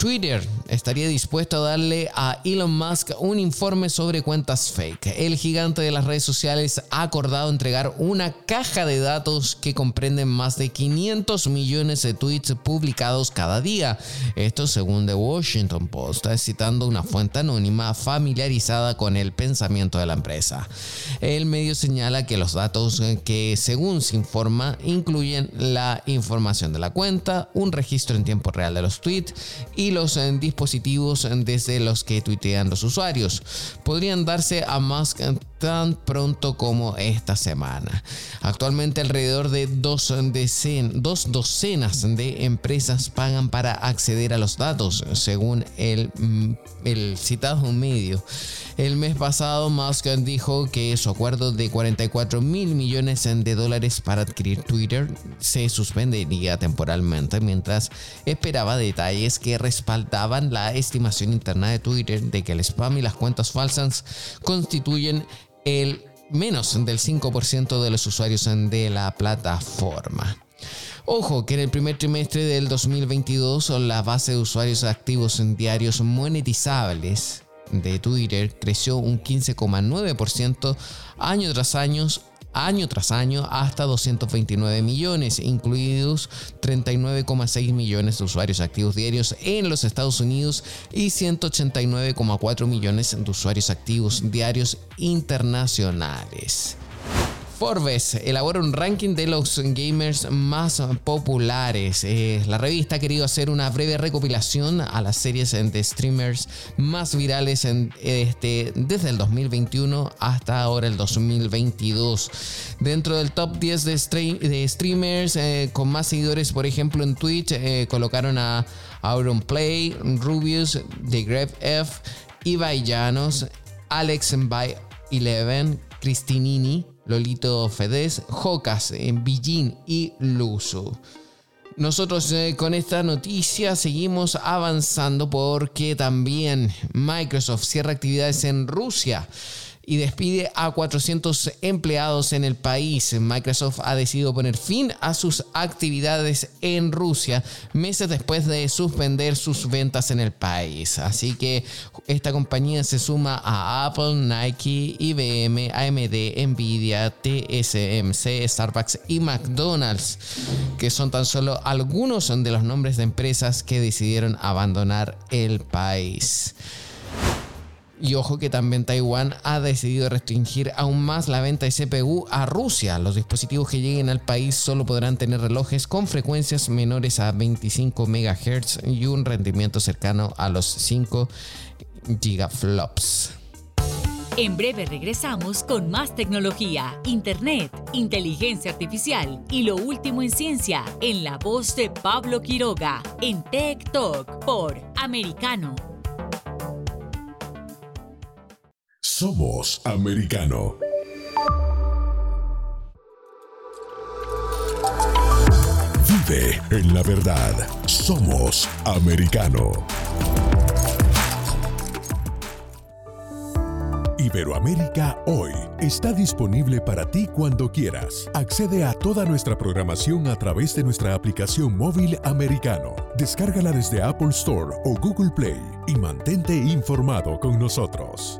Twitter estaría dispuesto a darle a Elon Musk un informe sobre cuentas fake. El gigante de las redes sociales ha acordado entregar una caja de datos que comprenden más de 500 millones de tweets publicados cada día. Esto según The Washington Post, citando una fuente anónima familiarizada con el pensamiento de la empresa. El medio señala que los datos que según se informa incluyen la información de la cuenta, un registro en tiempo real de los tweets y los dispositivos desde los que tuitean los usuarios. Podrían darse a Musk tan pronto como esta semana. Actualmente alrededor de dos, dos docenas de empresas pagan para acceder a los datos, según el, mm, el citado medio. El mes pasado Musk dijo que su acuerdo de 44 mil millones de dólares para adquirir Twitter se suspendería temporalmente mientras esperaba detalles que respaldaban la estimación interna de Twitter de que el spam y las cuentas falsas constituyen el menos del 5% de los usuarios de la plataforma. Ojo que en el primer trimestre del 2022 la base de usuarios activos en diarios monetizables de Twitter creció un 15,9% año tras año año tras año hasta 229 millones, incluidos 39,6 millones de usuarios activos diarios en los Estados Unidos y 189,4 millones de usuarios activos diarios internacionales. Forbes elabora un ranking de los gamers más populares. Eh, la revista ha querido hacer una breve recopilación a las series de streamers más virales este, desde el 2021 hasta ahora el 2022. Dentro del top 10 de, streamers eh, con más seguidores, por ejemplo en Twitch, eh, colocaron a Auron Play, Rubius, The Grave F, Ibai Llanos, Alex by Eleven, Cristinini, Lolito Fedez, Jocas, Villín y Luso. Nosotros eh, con esta noticia seguimos avanzando porque también Microsoft cierra actividades en Rusia y despide a 400 empleados en el país. Microsoft ha decidido poner fin a sus actividades en Rusia meses después de suspender sus ventas en el país. Así que esta compañía se suma a Apple, Nike, IBM, AMD, Nvidia, TSMC, Starbucks y McDonald's, que son tan solo algunos de los nombres de empresas que decidieron abandonar el país. Y ojo que también Taiwán ha decidido restringir aún más la venta de CPU a Rusia. Los dispositivos que lleguen al país solo podrán tener relojes con frecuencias menores a 25 MHz y un rendimiento cercano a los 5 gigaflops. En breve regresamos con más tecnología, internet, inteligencia artificial y lo último en ciencia en la voz de Pablo Quiroga en Tech Talk por Americano. Somos americano. Vive en la verdad. Somos americano. Iberoamérica Hoy está disponible para ti cuando quieras. Accede a toda nuestra programación a través de nuestra aplicación móvil americano. Descárgala desde Apple Store o Google Play y mantente informado con nosotros.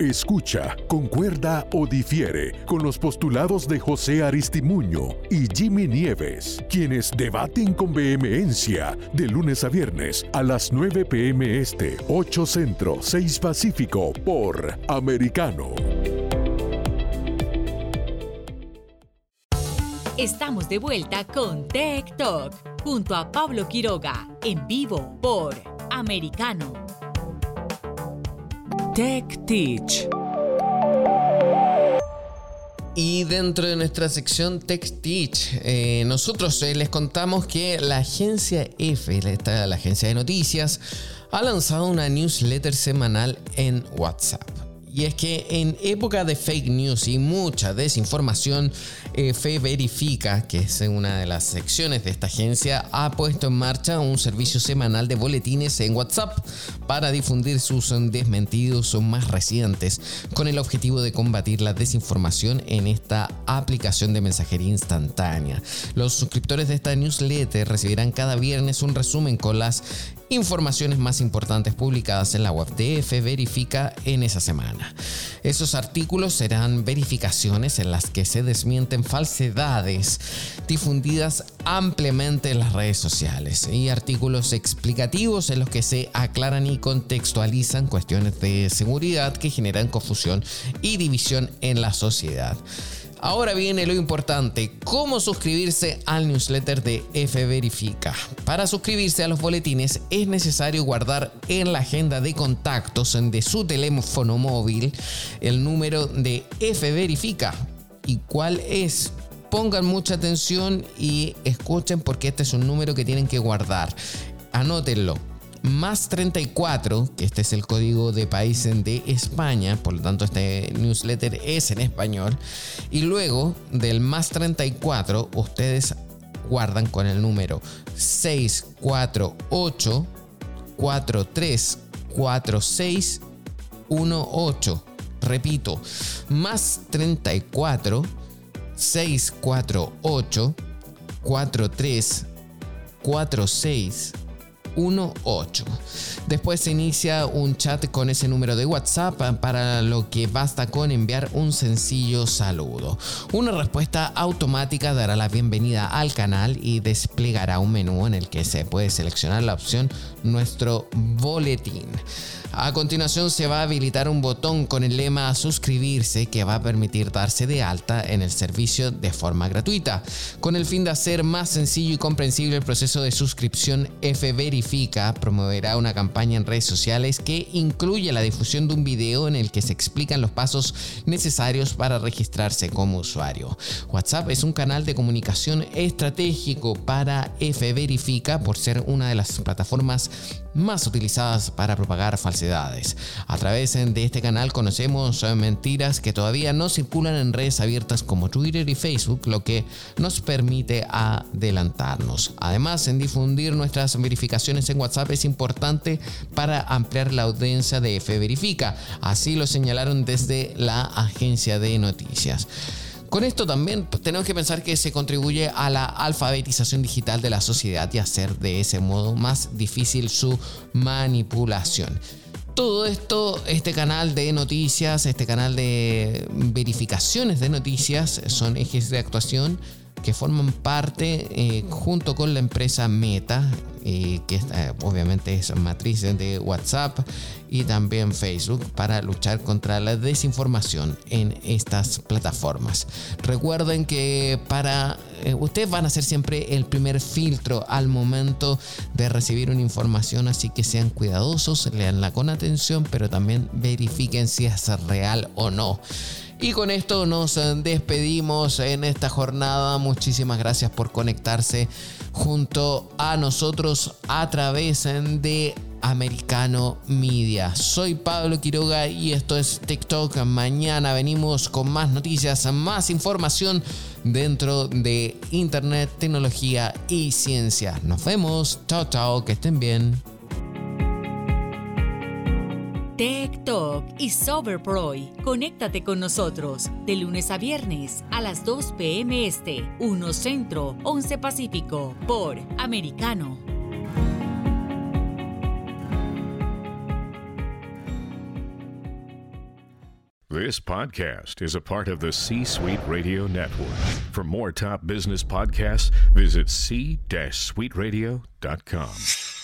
Escucha, concuerda o difiere con los postulados de José Aristimuño y Jimmy Nieves, quienes debaten con vehemencia de lunes a viernes a las 9 pm este, 8 centro, 6 pacífico por Americano. Estamos de vuelta con Tech Talk junto a Pablo Quiroga en vivo por Americano. Tech Teach. Y dentro de nuestra sección Tech Teach, eh, nosotros eh, les contamos que la agencia F, la, la agencia de noticias, ha lanzado una newsletter semanal en WhatsApp. Y es que en época de fake news y mucha desinformación, eh, Fe Verifica, que es una de las secciones de esta agencia, ha puesto en marcha un servicio semanal de boletines en WhatsApp para difundir sus desmentidos más recientes, con el objetivo de combatir la desinformación en esta aplicación de mensajería instantánea. Los suscriptores de esta newsletter recibirán cada viernes un resumen con las informaciones más importantes publicadas en la web de F Verifica en esa semana. Esos artículos serán verificaciones en las que se desmienten falsedades difundidas ampliamente en las redes sociales y artículos explicativos en los que se aclaran y contextualizan cuestiones de seguridad que generan confusión y división en la sociedad. Ahora viene lo importante, cómo suscribirse al newsletter de F Verifica. Para suscribirse a los boletines es necesario guardar en la agenda de contactos de su teléfono móvil el número de F Verifica. ¿Y cuál es? Pongan mucha atención y escuchen porque este es un número que tienen que guardar. Anótenlo más 34, que este es el código de país de España, por lo tanto este newsletter es en español, y luego del más 34 ustedes guardan con el número 648 434618. Repito, más 34 648 4346 18. Después se inicia un chat con ese número de WhatsApp para lo que basta con enviar un sencillo saludo. Una respuesta automática dará la bienvenida al canal y desplegará un menú en el que se puede seleccionar la opción Nuestro boletín. A continuación se va a habilitar un botón con el lema suscribirse que va a permitir darse de alta en el servicio de forma gratuita. Con el fin de hacer más sencillo y comprensible el proceso de suscripción, F Verifica promoverá una campaña en redes sociales que incluye la difusión de un video en el que se explican los pasos necesarios para registrarse como usuario. WhatsApp es un canal de comunicación estratégico para F Verifica por ser una de las plataformas más utilizadas para propagar falsedades. A través de este canal conocemos mentiras que todavía no circulan en redes abiertas como Twitter y Facebook, lo que nos permite adelantarnos. Además, en difundir nuestras verificaciones en WhatsApp es importante para ampliar la audiencia de F Verifica. Así lo señalaron desde la agencia de noticias. Con esto también tenemos que pensar que se contribuye a la alfabetización digital de la sociedad y hacer de ese modo más difícil su manipulación. Todo esto, este canal de noticias, este canal de verificaciones de noticias son ejes de actuación que forman parte eh, junto con la empresa Meta, eh, que eh, obviamente es matriz de WhatsApp y también Facebook para luchar contra la desinformación en estas plataformas. Recuerden que para ustedes van a ser siempre el primer filtro al momento de recibir una información, así que sean cuidadosos, leanla con atención, pero también verifiquen si es real o no. Y con esto nos despedimos en esta jornada. Muchísimas gracias por conectarse junto a nosotros a través de Americano Media. Soy Pablo Quiroga y esto es TikTok. Mañana venimos con más noticias, más información dentro de Internet, tecnología y ciencia. Nos vemos. Chao, chao. Que estén bien. Tech Talk y Soberproy. Conéctate con nosotros de lunes a viernes a las 2 p.m. Este, 1 Centro, 11 Pacífico, por Americano. This podcast is a part of the C Suite Radio Network. For more top business podcasts, visit c-suiteradio.com.